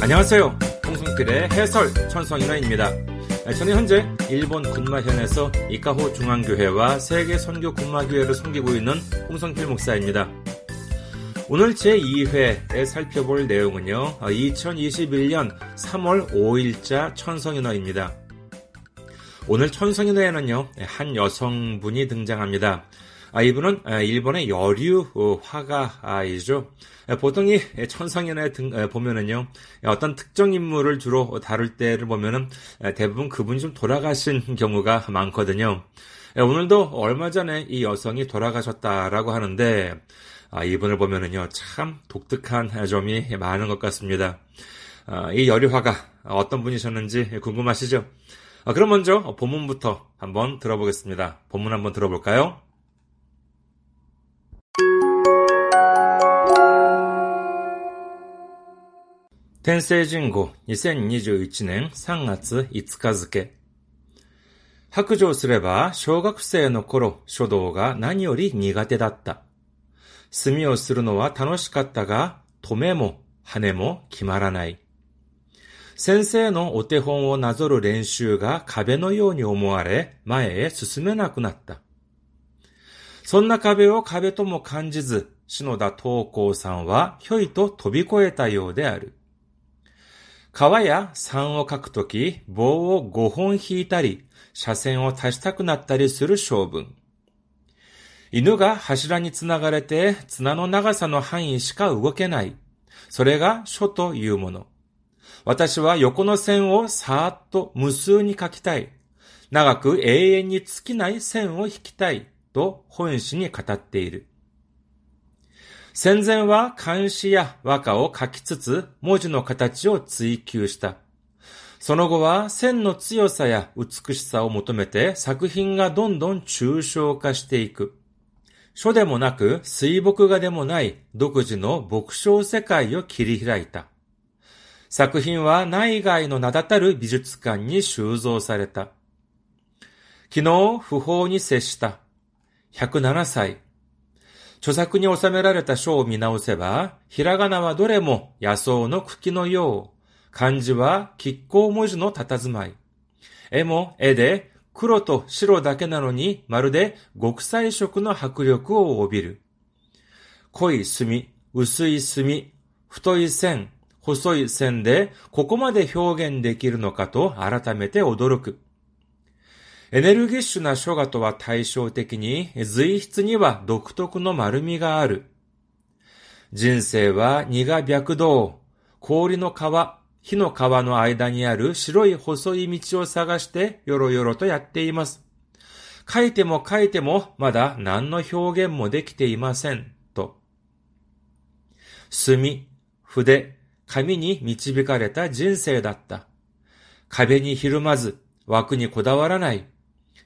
안녕하세요. 홍성필의 해설 천성인화입니다. 저는 현재 일본 군마현에서 이카호 중앙교회와 세계 선교 군마교회를 섬기고 있는 홍성필 목사입니다. 오늘 제2회에 살펴볼 내용은요, 2021년 3월 5일자 천성인화입니다. 오늘 천성인화에는요, 한 여성분이 등장합니다. 아, 이분은 일본의 여류 화가이죠. 보통 이 천성연에 보면은요, 어떤 특정 인물을 주로 다룰 때를 보면은 대부분 그분이 좀 돌아가신 경우가 많거든요. 오늘도 얼마 전에 이 여성이 돌아가셨다라고 하는데, 아, 이분을 보면은요, 참 독특한 점이 많은 것 같습니다. 아, 이 여류화가 어떤 분이셨는지 궁금하시죠? 아, 그럼 먼저 본문부터 한번 들어보겠습니다. 본문 한번 들어볼까요? 天聖人語2021年3月5日付。白状すれば小学生の頃書道が何より苦手だった。墨をするのは楽しかったが、止めも羽も決まらない。先生のお手本をなぞる練習が壁のように思われ、前へ進めなくなった。そんな壁を壁とも感じず、篠田東光さんはひょいと飛び越えたようである。川や山を描くとき、棒を5本引いたり、車線を足したくなったりする性分。犬が柱につながれて、綱の長さの範囲しか動けない。それが書というもの。私は横の線をさーっと無数に書きたい。長く永遠に尽きない線を引きたい。と本誌に語っている。戦前は漢詩や和歌を書きつつ文字の形を追求した。その後は線の強さや美しさを求めて作品がどんどん抽象化していく。書でもなく水墨画でもない独自の墨章世界を切り開いた。作品は内外の名だたる美術館に収蔵された。昨日不法に接した。107歳。著作に収められた書を見直せば、ひらがなはどれも野草の茎のよう、漢字は亀甲文字の佇まい。絵も絵で黒と白だけなのにまるで極彩色の迫力を帯びる。濃い墨、薄い墨、太い線、細い線でここまで表現できるのかと改めて驚く。エネルギッシュな書画とは対照的に、随筆には独特の丸みがある。人生は荷が白道、氷の川、火の川の間にある白い細い道を探してよろよろとやっています。書いても書いてもまだ何の表現もできていません。と。墨、筆、紙に導かれた人生だった。壁にひるまず、枠にこだわらない。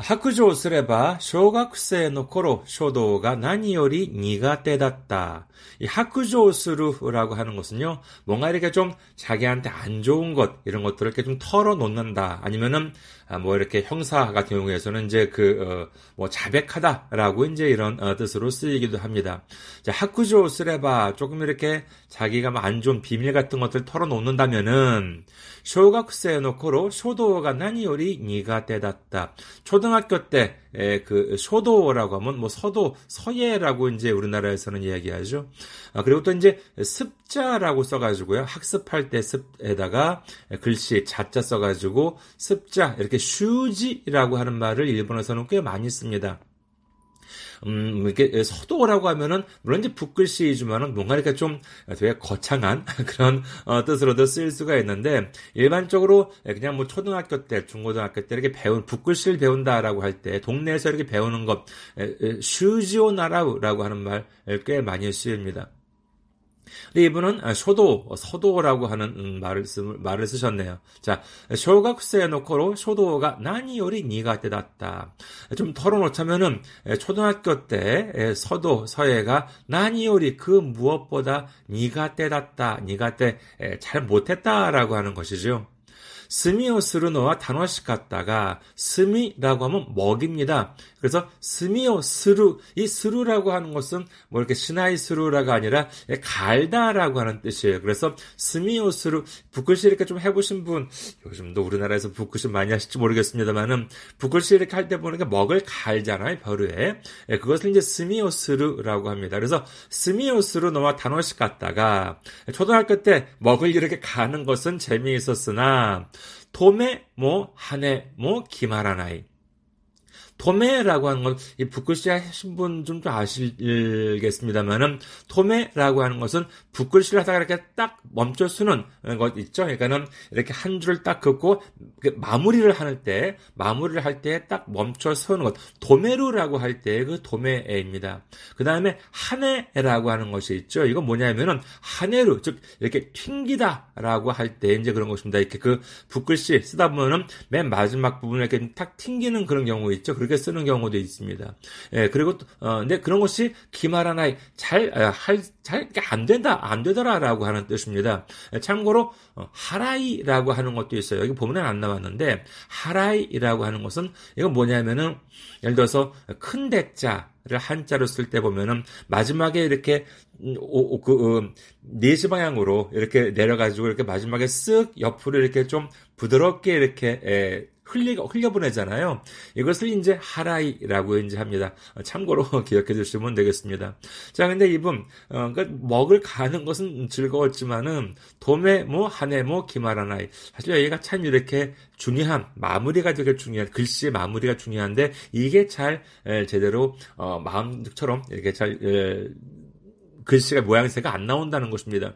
白状すれば、小学生の頃、書道が何より苦手だった。이 학교조 스루라고 하는 것은요, 뭔가 이렇게 좀 자기한테 안 좋은 것, 이런 것들을 이렇게 좀 털어놓는다. 아니면은, 아, 뭐 이렇게 형사 같은 경우에서는 이제 그, 어, 뭐 자백하다라고 이제 이런 어, 뜻으로 쓰이기도 합니다. 자, 학교조 스레바, 조금 이렇게 자기가 뭐 안 좋은 비밀 같은 것들을 털어놓는다면은, 小学生の頃書道が何より苦手だった. 초등 학교 때그 쇼도라고 하면 뭐 서도 서예라고 이제 우리나라에서는 이야기하죠. 아, 그리고 또 이제 습자라고 써가지고요. 학습할 때 습에다가 글씨 자자 써가지고 습자 이렇게 習字라고 하는 말을 일본에서는 꽤 많이 씁니다. 음, 이렇게 서도라고 하면은, 물론 이제 붓글씨이지만은 뭔가 이렇게 좀 되게 거창한 그런 어, 뜻으로도 쓰일 수가 있는데, 일반적으로 그냥 뭐 초등학교 때, 중고등학교 때 이렇게 배운, 붓글씨를 배운다라고 할 때, 동네에서 이렇게 배우는 것, 슈지오나라우라고 하는 말 꽤 많이 쓰입니다. 이분은 書道, 서도라고 하는 음, 말을, 쓰, 말을 쓰셨네요. 자, 小学生のころ書道が何より苦手だった. 좀 털어놓자면은 초등학교 때 서도, 서예가 何より 그 무엇보다 苦手だった, 苦手 잘 못했다라고 하는 것이죠. 스미오 스루노와 단어식 같다가 스미라고 하면 먹입니다. 그래서 스미오 스루 이 스루라고 하는 것은 뭐 이렇게 시나이 스루라가 아니라 갈다라고 하는 뜻이에요. 그래서 墨をする 붓글씨 이렇게 좀 해보신 분 요즘도 우리나라에서 붓글씨 많이 하실지 모르겠습니다만은 붓글씨 이렇게 할 때 보니까 먹을 갈잖아요 벼루에 예, 그것을 이제 墨をする라고 합니다. 그래서 墨をするのは楽しかったが 초등학교 때 먹을 이렇게 가는 것은 재미있었으나 도매 뭐 한해 뭐 기마라나이 토메라고 하는 건, 이 붓글씨 하신 분 좀 아시겠습니다만은, 토메라고 하는 것은 붓글씨를 하다가 이렇게 딱 멈춰 쓰는 것 있죠? 그러니까는 이렇게 한 줄을 딱 긋고, 그 마무리를 할 때, 마무리를 할 때 딱 멈춰 서는 것. 도메루라고 할 때 그 도메에입니다. 그 다음에 한해라고 하는 것이 있죠. 이건 뭐냐면은, 한해루, 즉, 이렇게 튕기다라고 할 때 이제 그런 것입니다. 이렇게 그 붓글씨 쓰다 보면은 맨 마지막 부분에 이렇게 탁 튕기는 그런 경우 있죠. 그렇게 쓰는 경우도 있습니다. 예, 그리고 어, 근데 그런 것이 기말하나에 잘할잘 어, 안 된다 안 되더라라고 하는 뜻입니다. 예, 참고로 어, 하라이라고 하는 것도 있어요. 여기 보면 안 나왔는데 하라이라고 하는 것은 이건 뭐냐면은 예를 들어서 큰 대자 를 한자로 쓸 때 보면은 마지막에 이렇게 오, 그, 음, 네시 방향으로 이렇게 내려가지고 이렇게 마지막에 쓱 옆으로 이렇게 좀 부드럽게 이렇게 에, 흘리, 흘려보내잖아요. 이것을 이제 하라이라고 이제 합니다. 참고로 기억해 주시면 되겠습니다. 자, 근데 이분, 어, 그 먹을 가는 것은 즐거웠지만은, 도매, 뭐, 하네, 뭐, 기마라나이. 사실 여기가 참 이렇게 중요한, 마무리가 되게 중요한, 글씨의 마무리가 중요한데, 이게 잘, 에, 제대로, 어, 마음처럼 이렇게 잘, 에, 글씨가 모양새가 안 나온다는 것입니다.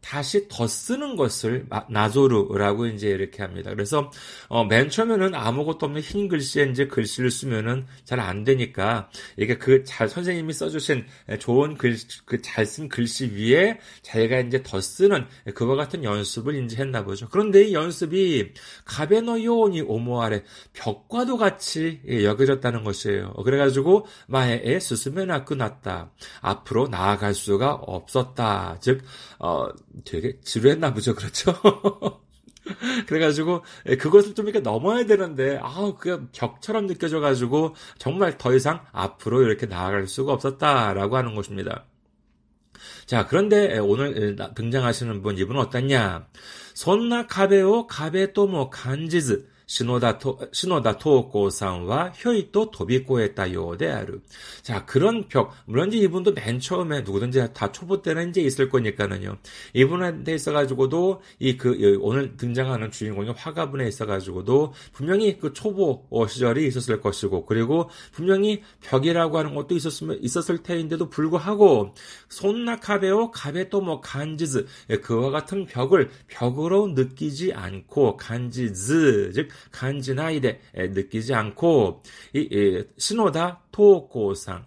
다시 더 쓰는 것을 나조르라고 이제 이렇게 합니다. 그래서 어, 맨 처음에는 아무것도 없는 흰 글씨에 이제 글 글씨를 쓰면은 잘 안 되니까 이게 그 잘 선생님이 써주신 좋은 글 그 잘 쓴 글씨 위에 자기가 이제 더 쓰는 그와 같은 연습을 이제 했나 보죠. 그런데 이 연습이 가베노 요온이 오모 아래 벽과도 같이 여겨졌다는 것이에요. 그래가지고 마에에 스스메나 끝났다. 앞으로 나아갈 수가 없었다. 즉, 어, 되게 지루했나 보죠. 그렇죠? 그래가지고 예, 그것을 좀 이렇게 넘어야 되는데 아우 그 벽처럼 느껴져가지고 정말 더 이상 앞으로 이렇게 나아갈 수가 없었다라고 하는 것입니다. 자, 그런데 예, 오늘 예, 등장하시는 분 이분은 어떠냐? 손나 가베오 가베 또뭐 간지즈 篠田と、篠田東光さんはひょいと飛び越えたようである. 자, 그런 벽. 물론 이제 이분도 맨 처음에 누구든지 다 초보 때는 이제 있을 거니까는요. 이분한테 있어가지고도 이 그 오늘 등장하는 주인공이 화가분에 있어가지고도 분명히 그 초보 시절이 있었을 것이고 그리고 분명히 벽이라고 하는 것도 있었으면 있었을 테인데도 불구하고 손나카베오 가베또 뭐 간지즈 그와 같은 벽을 벽으로 느끼지 않고 간지즈 즉 간지나이데 느끼지 않고 이, 이 신호다 토고상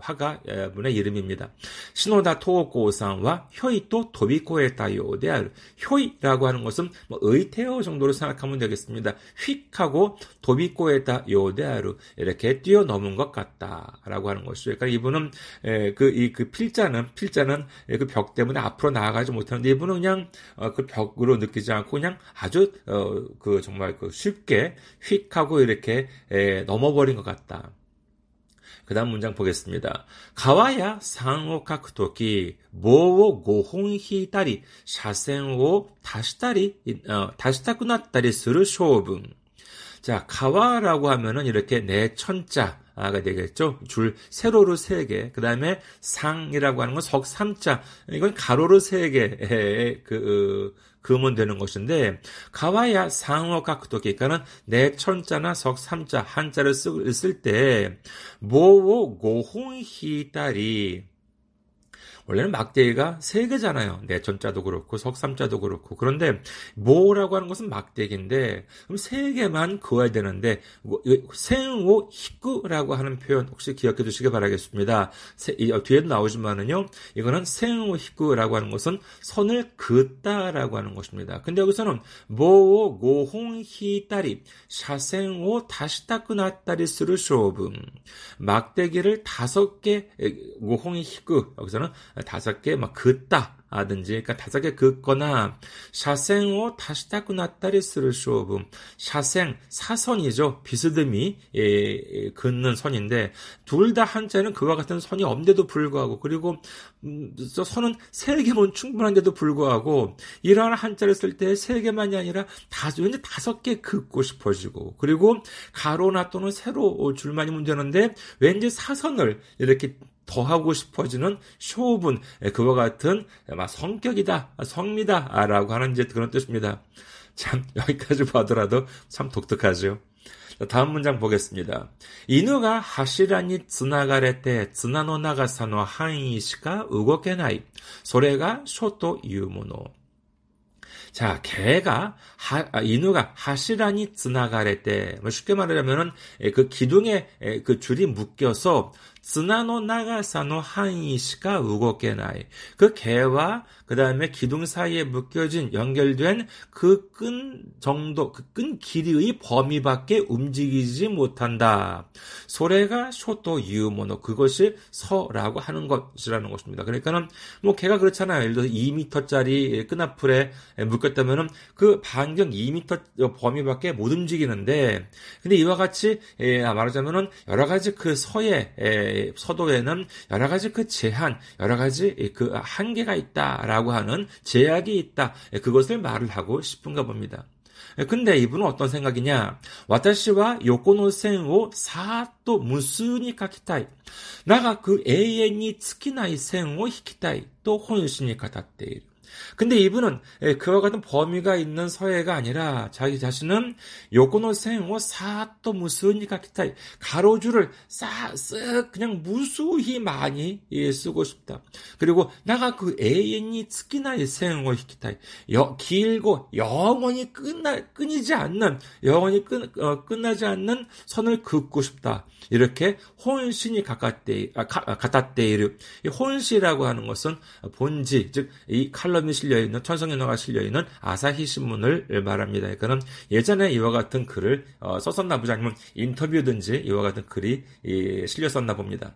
화가 분의 이름입니다. 신호다 토고상과 효이또 도비코에다요 데알 효이라고 하는 것은 뭐 의태어 정도로 생각하면 되겠습니다. 휙하고 도비코에다요 데아루 이렇게 뛰어넘은 것 같다라고 하는 것이죠. 그러니까 이분은 그이그 그 필자는 필자는 그 벽 때문에 앞으로 나아가지 못하는데 이분은 그냥 어, 그 벽으로 느끼지 않고 그냥 아주 어, 그 정말 그 쉽게 휙하고 이렇게 넘어버린 것 같다. 그 다음 문장 보겠습니다. 가와야 상호 카크토키 모오 고홍 히다리 샤센오 다시다리 어, 다시타쿠나다리 스르 쇼분 자 가와라고 하면은 이렇게 내 천자 석삼자가 되겠죠. 줄 세로로 세 개. 그 다음에 상이라고 하는 건 석 삼자. 이건 가로로 세 개의 그 금은 되는 것인데 가와야 상어 각도기 그러니까는 내 천자나 석 삼자 한자를 쓸 때 모오 고홍히 따리 원래는 막대기가 세 개잖아요. 내천자도 그렇고 석삼자도 그렇고. 그런데 모라고 하는 것은 막대기인데 그럼 세 개만 그어야 되는데 생오 히꾸라고 하는 표현 혹시 기억해 두시기 바라겠습니다. 어, 뒤에도 나오지만은요. 이거는 생오 히꾸라고 하는 것은 선을 긋다라고 하는 것입니다. 근데 여기서는 모오 고홍히 따리 샤생오 다시타크나따리 스르 쇼분 막대기를 다섯 개 고홍히 히꾸 여기서는 다섯 개 막 긋다 하든지 그러니까 다섯 개 긋거나 샤생오 다시다구 나따리 스를 쇼브 샤생 사선이죠. 비스듬히 예, 예, 긋는 선인데 둘 다 한자는 그와 같은 선이 없는데도 불구하고 그리고 음, 선은 세 개면 충분한데도 불구하고 이러한 한자를 쓸 때 세 개만이 아니라 다섯 왠지 다섯 개 긋고 싶어지고 그리고 가로나 또는 세로 줄만이면 되는데 왠지 사선을 이렇게 더 하고 싶어지는 쇼분 그와 같은 막 성격이다 성미다라고 하는 이제 그런 뜻입니다. 참 여기까지 봐더라도 참 독특하죠. 다음 문장 보겠습니다. 인우가 하시라니 지나가래 때 지나노 나가사노 한이시가 우고게나이 소래가 쇼토 유무노 자, 개가 하, 아, 인우가 하시라니 지나가래 때 뭐 쉽게 말하자면은 그 기둥에 그 줄이 묶여서 綱の長さの範囲しか動けない. 그 개와 그 다음에 기둥 사이에 묶여진 연결된 그 끈 정도, 그 끈 길이의 범위밖에 움직이지 못한다. 소래가 쇼토 유모노 그것이 서라고 하는 것이라는 것입니다. 그러니까는 뭐 개가 그렇잖아요. 예를 들어서 2m짜리 끈앞풀에 묶였다면은 그 반경 2m 범위밖에 못 움직이는데 근데 이와 같이 예, 말하자면은 여러 가지 그 서 에 서도에는 여러 가지 그 제한, 여러 가지 그 한계가 있다라고 하는 제약이 있다. 그것을 말을 하고 싶은가 봅니다. 근데 이분은 어떤 생각이냐? 와타시와 요코노線を 사또 무슨이 가키타이. 나가 그永遠に つきない 線を 引きたい. 또 혼신이 가다때 근데 이분은 예, 그와 같은 범위가 있는 서예가 아니라 자기 자신은 요코노 생오 사또 무스니까 기타 가로줄을 싹쓱 그냥 무수히 많이 예, 쓰고 싶다. 그리고 나가 그 에엔이 tsukina의 생오 기타 길고 영원히 끝나 끊이지 않는 영원히 끝 어, 끝나지 않는 선을 긋고 싶다. 이렇게 혼신이 가깝대 아, 가깝대이르 혼시라고 하는 것은 본지 즉 이 칼럼 이 실려 있는 천성 연화가 실려 있는 아사히 신문을 말합니다. 그러니까는 예전에 이와 같은 글을 어, 썼었나 보지 아니면 인터뷰든지 이와 같은 글이 실렸었나 봅니다.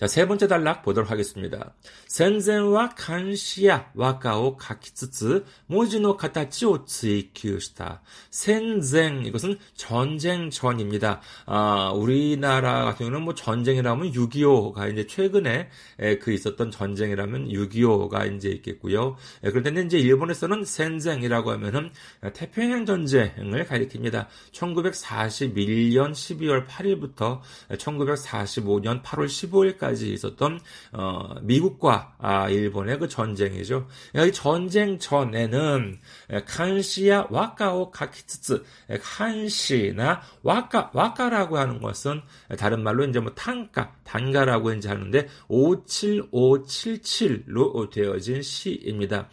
자, 세 번째 단락 보도록 하겠습니다. 센젠와 간시야 와카오 가키츠츠 모지노 가타치오 츠이큐시다. 센젠 이것은 전쟁 전입니다. 아, 우리나라 같은 경우는 뭐 전쟁이라면 6.25가 이제 최근에 에, 그 있었던 전쟁이라면 6.25가 이제 있겠고요. 에, 그런데 이제 일본에서는 센젠이라고 하면은 태평양 전쟁을 가리킵니다. 1941년 12월 8일부터 1945년 8월 15일까지 까지 있었던 어, 미국과 아, 일본의 그 전쟁이죠. 이 전쟁 전에는 칸시야 와카오 가키츠츠 칸시나 와카 와카라고 하는 것은 다른 말로 이제 뭐 tan가 단가라고 이제 하는데 57577로 되어진 시입니다.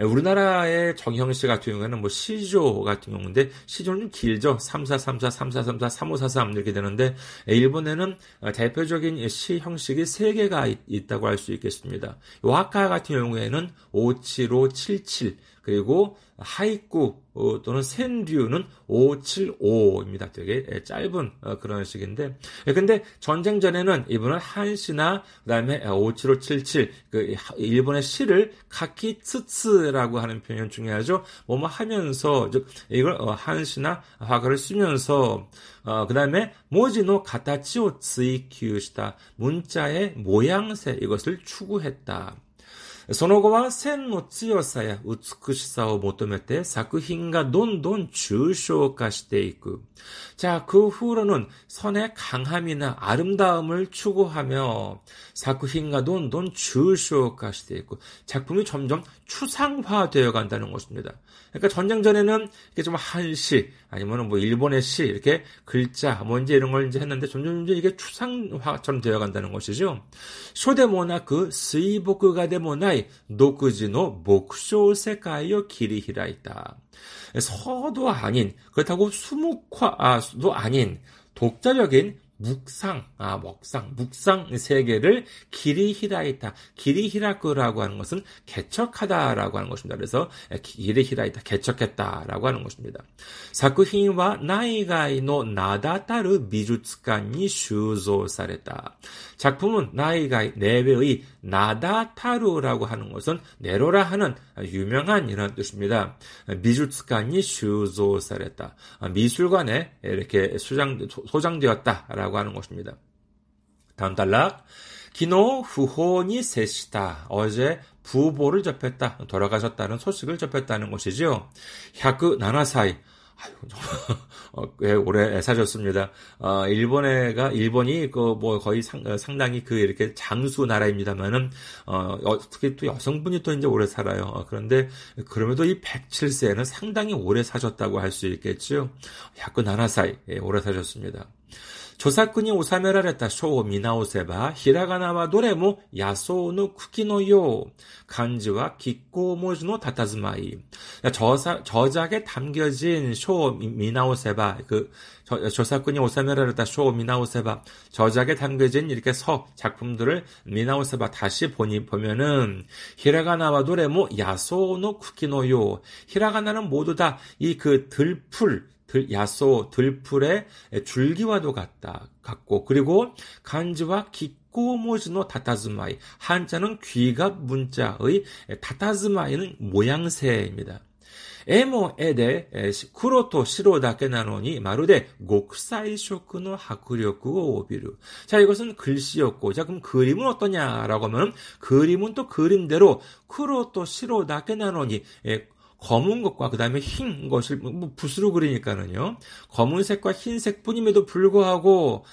예, 우리나라의 정형시 같은 경우에는 뭐 시조 같은 경우인데 시조는 좀 길죠. 3434, 3434, 3543 이렇게 되는데 예, 일본에는 대표적인 시 형식이 세 개가 있다고 할 수 있겠습니다. 와카 같은 경우에는 57577 그리고 하이쿠 어, 또는 센류는 575입니다. 되게 예, 짧은 어, 그런 식인데 예, 근데 전쟁 전에는 이분은 한시나 그다음에 57577 그 일본의 시를 카키츠츠라고 하는 표현 중요하죠. 뭐뭐 하면서 즉 이걸 어, 한시나 화가를 쓰면서 어, 그 다음에 모지노 가타치오 츠이큐시다 문자의 모양새 이것을 추구했다. その後は線の強さや美しさを求めて作品がどんどん抽象化していく. 자, 그 후로는 선의 강함이나 아름다움을 추구하며 작품과 돈돈抽象化 して 있고 작품이 점점 추상화되어 간다는 것입니다. 그러니까 전쟁 전에는 이게 좀 한시 아니면 뭐 일본의 시 이렇게 글자 뭐 이제 이런 걸 이제 했는데 점점 점점 이게 추상화처럼 되어 간다는 것이죠. 쇼데모나 그 스이보크가 데모나 이 노크지노 목쇼 세카이요 길이 히라이다. 서도 아닌 그렇다고 수묵화도 아닌 독자적인 묵상, 아, 먹상, 묵상 세계를 길이 히라이타, 길이 히라크라고 하는 것은 개척하다라고 하는 것입니다. 그래서 切り開いた, 개척했다라고 하는 것입니다. 作品は内外の名だたる美術館に収蔵された. 작품은 나이가이, 내외의 나다타루라고 하는 것은 내로라 하는 유명한 이런 뜻입니다. 미주츠관이 슈조사랬다. 미술관에 이렇게 소장, 소장되었다라고 하는 것입니다. 다음 단락. 기노 후혼이 셋이다. 어제 부보를 접했다. 돌아가셨다는 소식을 접했다는. 야그 나나사이. 아유, 어, 예, 오래 사셨습니다. 어, 일본에가, 일본이 그 뭐 거의 상, 어, 상당히 그 이렇게 장수 나라입니다만은, 어, 어떻게 또 여성분이 또 이제 오래 살아요. 어, 그런데 그럼에도 이 107세는 상당히 오래 사셨다고 할 수 있겠죠. 야그 나나사이, 예, 오래 사셨습니다. 著作に収められた書を見直せば、ひらがなはどれも野草の茎のよう、漢字は亀甲文字の佇まい。저사저작에담겨진쇼미나오세바 그、 저작권이 오사메라르다 쇼 미나오세바 저작에 담겨진 이렇게 서 작품들을 미나오세바 다시 보니 보면은 히라가나와 노래모 야소노 쿠키노요 히라가나는 모두 다 이 그 들풀 들, 야소 들풀의 줄기와도 같다 같고 그리고 간지와 기꼬모즈노 다타즈마이 한자는 귀갑 문자의 다타즈마이는 모양새입니다. 에모에데 쿠로토 시로だけなのに 마루데 곡사이쇼크의 학력을 오비루. 자, 이것은 글씨였고, 자, 그럼 그림은 어떠냐라고 하면, 그림은 또 그림대로 쿠로토 시로だけなのに 검은 것과 그 다음에 흰 것을 뭐 붓으로 그리니까는요. 검은색과 흰색뿐임에도 불구하고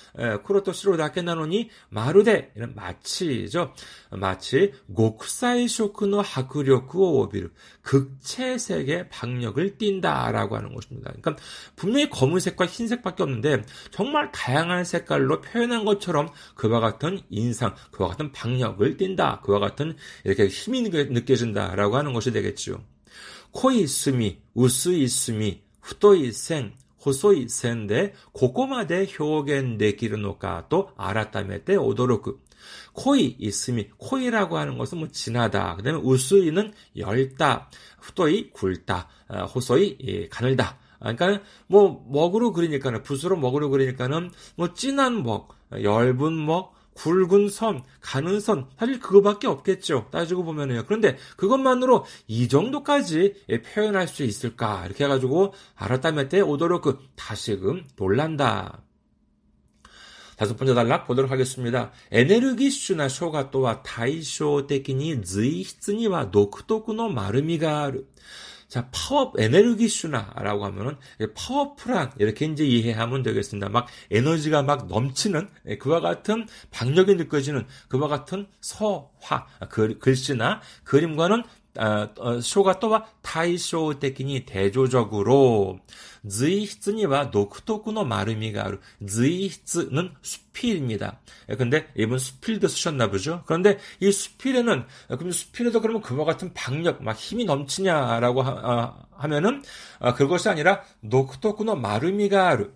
쿠로토 시로 다케나노니 마루데 이런 마치죠. 마치 고쿠사이 쇼크노 하쿠력구 오비르 극채색의 박력을 띈다라고 하는 것입니다. 그러니까 분명히 검은색과 흰색밖에 없는데 정말 다양한 색깔로 표현한 것처럼 그와 같은 인상, 그와 같은 박력을 띈다. 그와 같은 이렇게 힘이 느껴진다라고 하는 것이 되겠죠. 濃い墨、薄い墨、太い線、細い線でここまで表現できるのかと改めて驚く。濃い墨、濃い라고하는것은뭐 진하다. 그다음에 우수이는 열다, 후도이 굵다, 호소이 가늘다. 그러니까 뭐 먹으로 그리니까는 붓으로 먹으로 그리니까는 뭐 진한 먹, 얇은 먹, 굵은 선, 가는 선, 사실 그거밖에 없겠죠. 따지고 보면은요. 그런데 그것만으로 이 정도까지 표현할 수 있을까? 이렇게 해가지고 알았다면 때 오도록 그 다시금 놀란다. 다섯 번째 단락 보도록 하겠습니다. エネルギッシュな書画とは対照的に随筆には独特の丸みが 자, 파워, 에너지슈나라고 하면은 파워풀한 이렇게 이제 이해하면 되겠습니다. 막 에너지가 막 넘치는 예, 그와 같은 박력이 느껴지는 그와 같은 서화 글, 글씨나 그림과는 아, 어. 예, 근데 이분 수필도 쓰셨나 보죠. 그런데 이 수필에는 그럼 수필에도 그러면 그와 같은 박력, 막 힘이 넘치냐라고 하, 아, 면은 아, 그것이 아니라 丸みがある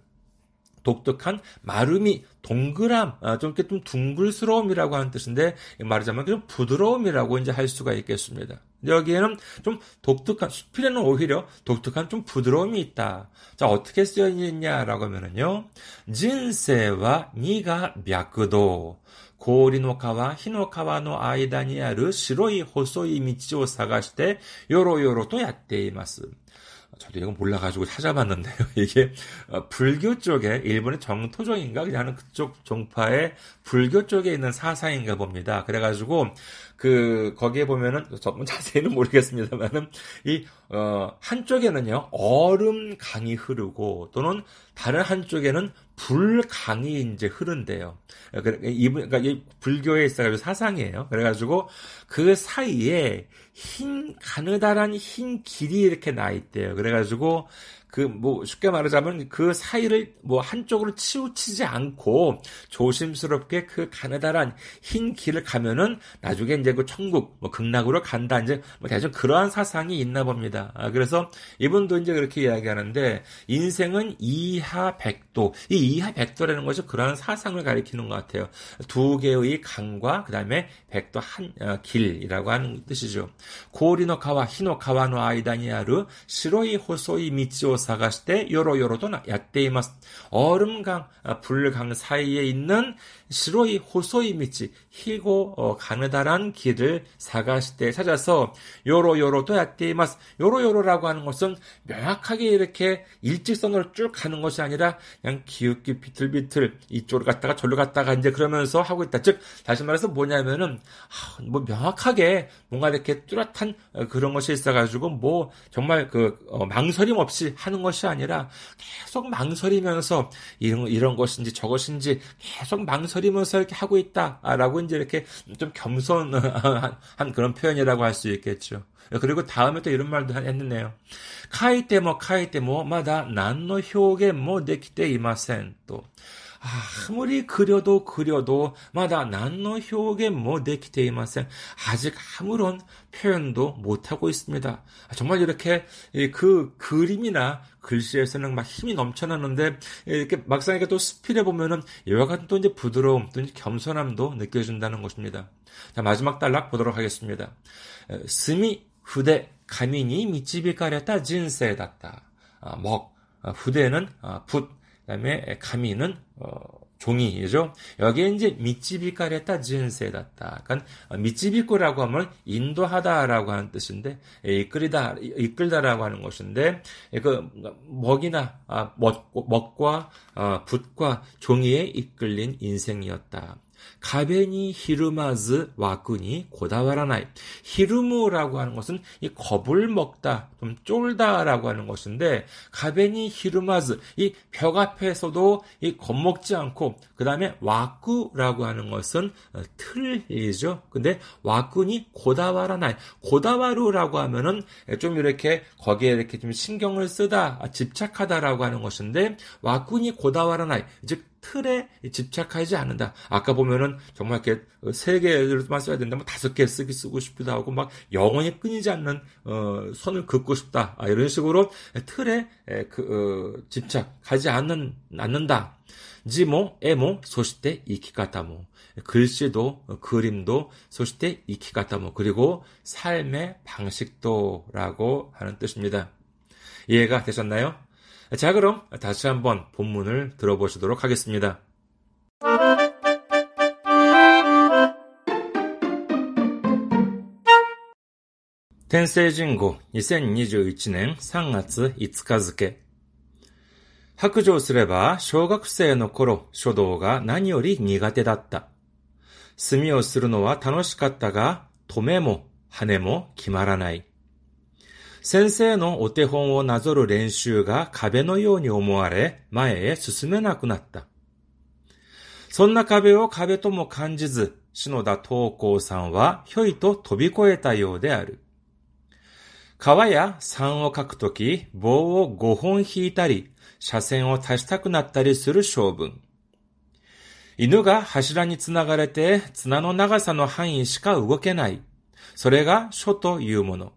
독특한 마름이 동그람, 아, 좀 이렇게 좀 둥글스러움이라고 하는 뜻인데 말하자면 좀 부드러움이라고 이제 할 수가 있겠습니다. 여기에는 좀 독특한 수필에는 오히려 독특한 좀 부드러움이 있다. 자 어떻게 쓰여 있냐라고 하면은요, 진세와 니가 脈도 고리노카와 히노카와의 間にある白い細い道を探してよろよろとやっています。 저도 이거 몰라가지고 찾아봤는데요. 이게 어, 불교 쪽에 일본의 정토종인가 그냥 그쪽 종파의 불교 쪽에 있는 사상인가 봅니다. 그래가지고 그 거기에 보면은 조금 자세히는 모르겠습니다만은 이 어, 한쪽에는요 얼음 강이 흐르고 또는 다른 한쪽에는 불강이 이제 흐른대요. 이 그러니까 이 불교에 있어가지고 사상이에요. 그래가지고 그 사이에 흰 가느다란 흰 길이 이렇게 나 있대요. 그래가지고 그 뭐 쉽게 말하자면 그 사이를 뭐 한쪽으로 치우치지 않고 조심스럽게 그 가느다란 흰 길을 가면은 나중에 이제 그 천국 뭐 극락으로 간다 이제 뭐 대충 그러한 사상이 있나 봅니다. 아, 그래서 이분도 이제 그렇게 이야기하는데 인생은 이하 백도 이 이하 백도라는 것이 그러한 사상을 가리키는 것 같아요. 두 개의 강과 그다음에 백도 한 어, 길이라고 하는 뜻이죠. 고리노 가와 히노 가와노 아이다니아르 시로이 호소이 미치오 探してよろよろとやっています. 얼음강, 불강 사이에 있는 시로이 호소이 미치, 희고 어, 가느다란 길을 探して 찾아서 요로요로도 야떼이마스. 요로요로라고 하는 것은 명확하게 이렇게 일직선으로 쭉 가는 것이 아니라 그냥 기웃기 비틀비틀 이쪽으로 갔다가 저로 갔다가 이제 그러면서 하고 있다. 즉 다시 말해서 뭐냐면은 뭐 명확하게 뭔가 이렇게 뚜렷한 어, 그런 것이 있어가지고 뭐 정말 그 어, 망설임 없이 하는 것이 아니라 계속 망설이면서 이런 이런 것인지 저것인지 계속 망설이 면서 이렇게 하고 있다라고 이제 이렇게 좀 겸손한 그런 표현이라고 할 수 있겠죠. 그리고 다음에 또 이런 말도 했네요. 카이테모 카이테모 마다 난노 효겐모 데키테 이마센 또 아무리 그려도 그려도 마다 난노 데키테 이마센 아직 아무런 표현도 못하고 있습니다. 정말 이렇게 그 그림이나 글씨에서는 막 힘이 넘쳐나는데 이렇게 막상 이렇게 또 스필해 보면은 이와 같은 또 이제 부드러움 또 이제 겸손함도 느껴진다는 것입니다. 자 마지막 단락 보도록 하겠습니다. 스미 후대 가민이 미치비가렸다 진세였다. 아, 먹 아, 후대는 아, 붓 그다음에 가민은 어, 종이죠. 여기에 이제 미치비까랬다 진세다다. 그러니까 미치비꾸라고 하면 인도하다라고 하는 뜻인데 이끌이다 이끌다라고 하는 것인데 그 먹이나 아, 먹, 먹과 아, 붓과 종이에 이끌린 인생이었다. 가베니 히르마즈 와꾸니 고다와라나이. 히르무라고 하는 것은 이 겁을 먹다, 좀 쫄다라고 하는 것인데 가베니 히르마즈 이 벽 앞에서도 이 겁먹지 않고 그 다음에 와꾸라고 하는 것은 어, 틀이죠. 근데 와꾸니 고다와라나이. 고다와루라고 하면은 좀 이렇게 거기에 이렇게 좀 신경을 쓰다, 집착하다라고 하는 것인데 와꾸니 고다와라나이. 즉 틀에 집착하지 않는다. 아까 보면은 정말 이렇게 세 개로만 써야 된다. 뭐 다섯 개 쓰기 쓰고 싶기도 하고 막 영원히 끊이지 않는 어, 선을 긋고 싶다. 아, 이런 식으로 틀에 그, 어, 집착하지 않는 않는다. 지모, 에모, 소시대, 이키가타모. 글씨도, 그림도, 소시대, 이키가타모. 그리고 삶의 방식도라고 하는 뜻입니다. 이해가 되셨나요? 자, 그럼 다시 한번 본문을 들어보시도록 하겠습니다. 天聖人語2021年3月5日付白状すれば小学生の頃書道が何より苦手だった。墨をするのは楽しかったが、止めも羽も決まらない。 先生のお手本をなぞる練習が壁のように思われ、前へ進めなくなった。そんな壁を壁とも感じず、篠田東光さんはひょいと飛び越えたようである。川や山を描くとき、棒を5本引いたり、車線を足したくなったりする性分。犬が柱につながれて綱の長さの範囲しか動けない。それが書というもの。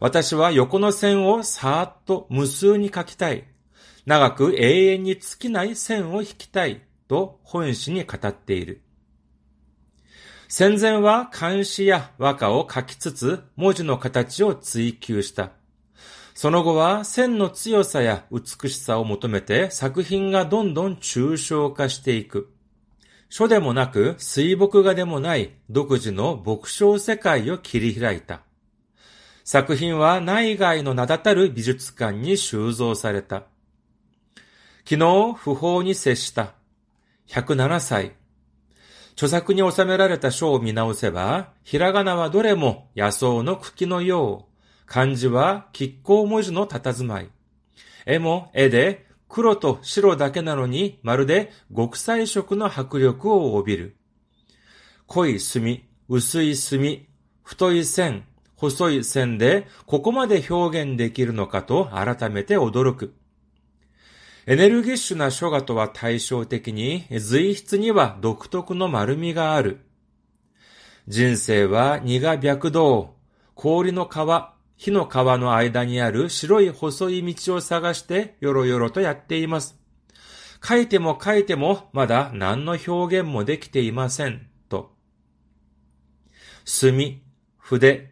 私は横の線をさーっと無数に書きたい。長く永遠に尽きない線を引きたい。と本誌に語っている。戦前は漢詩や和歌を書きつつ文字の形を追求した。その後は線の強さや美しさを求めて作品がどんどん抽象化していく。書でもなく水墨画でもない独自の墨章世界を切り開いた。作品は内外の名だたる美術館に収蔵された。昨日、不法に接した。107歳。著作に収められた書を見直せば、ひらがなはどれも野草の茎のよう。漢字は亀甲文字の佇まい。絵も絵で黒と白だけなのにまるで極彩色の迫力を帯びる。濃い墨、薄い墨、太い線、細い線でここまで表現できるのかと改めて驚く。エネルギッシュな書画とは対照的に随筆には独特の丸みがある。人生は荷が白道、氷の川、火の川の間にある白い細い道を探してよろよろとやっています。書いても書いてもまだ何の表現もできていません。と。墨、筆、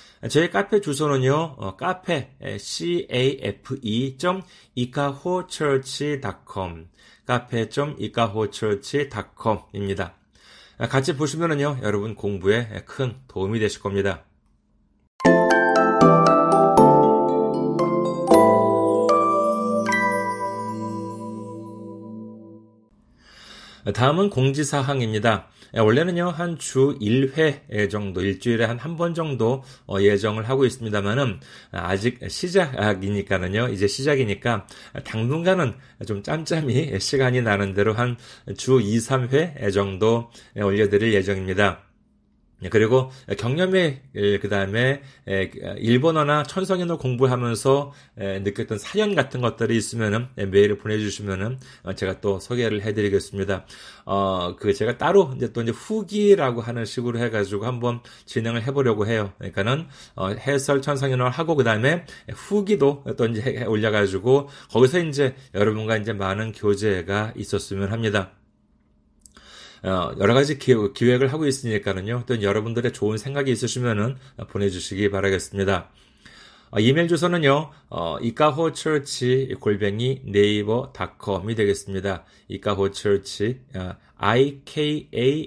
저희 카페 주소는요, 어, 카페, cafe.ikahochurch.com, cafe.ikahochurch.com입니다. 같이 보시면은요, 여러분 공부에 큰 도움이 되실 겁니다. 다음은 공지사항입니다. 예, 원래는요, 한 주 1회 정도, 일주일에 한 한 번 정도 어, 예정을 하고 있습니다만은, 아직 시작이니까는요, 이제 시작이니까, 당분간은 좀 짬짬이 시간이 나는 대로 한 주 2, 3회 정도 올려드릴 예정입니다. 네, 그리고 경험의 그 다음에 일본어나 천성인어 공부하면서 느꼈던 사연 같은 것들이 있으면은 메일을 보내주시면은 어, 제가 또 소개를 해드리겠습니다. 어, 그 제가 따로 이제 또 이제 후기라고 하는 식으로 해가지고 한번 진행을 해보려고 해요. 그러니까는 어, 해설 천성인어를 하고 그 다음에 후기도 또 이제 올려가지고 거기서 이제 여러분과 이제 많은 교제가 있었으면 합니다. 어, 여러 가지 기획을 하고 있으니까는요. 또 여러분들의 좋은 생각이 있으시면은 보내주시기 바라겠습니다. 어, 이메일 주소는요, 어, 이카호처치 골뱅이 네이버 닷컴이 되겠습니다. 이카호처치, 어, I-K-A-H-O,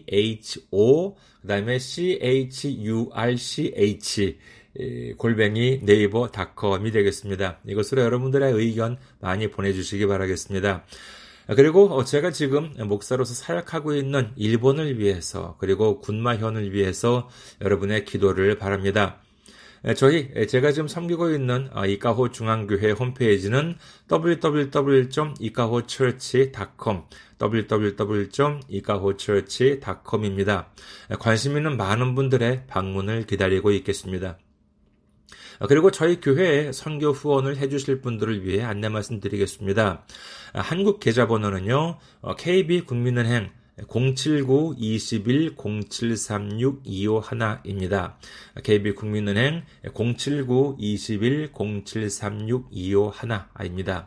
그 다음에 C-H-U-R-C-H, 골뱅이 네이버 닷컴이 되겠습니다. 이것으로 여러분들의 의견 많이 보내주시기 바라겠습니다. 그리고 어, 제가 지금 목사로서 사역하고 있는 일본을 위해서 그리고 군마현을 위해서 여러분의 기도를 바랍니다. 저희 제가 지금 섬기고 있는 어, 이카호 중앙교회 홈페이지는 www.ikahochurch.com www.ikahochurch.com입니다. 관심 있는 많은 분들의 방문을 기다리고 있겠습니다. 아, 그리고 저희 교회에 선교 후원을 해주실 분들을 위해 안내 말씀드리겠습니다. 아, 한국 계좌번호는요, KB 어, 국민은행 079-21-0736-251입니다. KB 국민은행 079-21-0736-251입니다.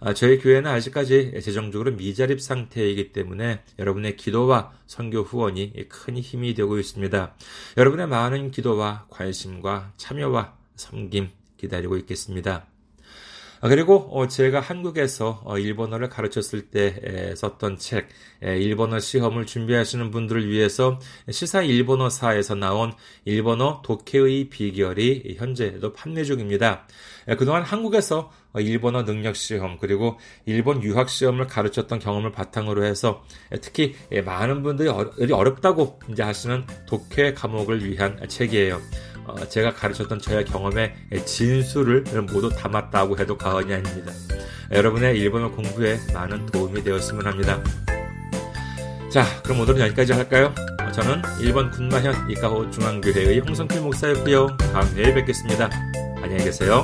아, 저희 교회는 아직까지 재정적으로 미자립 상태이기 때문에 여러분의 기도와 선교 후원이 큰 힘이 되고 있습니다. 여러분의 많은 기도와 관심과 참여와 섬김 기다리고 있겠습니다. 아, 그리고 어, 제가 한국에서 어, 일본어를 가르쳤을 때 썼던 책, 일본어 시험을 준비하시는 분들을 위해서 시사 일본어사에서 나온 일본어 독해의 비결이 현재도 판매 중입니다. 그동안 한국에서 어, 일본어 능력 시험 그리고 일본 유학 시험을 가르쳤던 경험을 바탕으로 해서 특히 많은 분들이 어렵다고 이제 하시는 독해 과목을 위한 책이에요. 어, 제가 가르쳤던 저의 경험의 진수를 모두 담았다고 해도 과언이 아닙니다. 여러분의 일본어 공부에 많은 도움이 되었으면 합니다. 자, 그럼 오늘은 여기까지 할까요? 어, 저는 일본 군마현 이카호 중앙교회의 홍성필 목사였고요. 다음 회에 뵙겠습니다. 안녕히 계세요.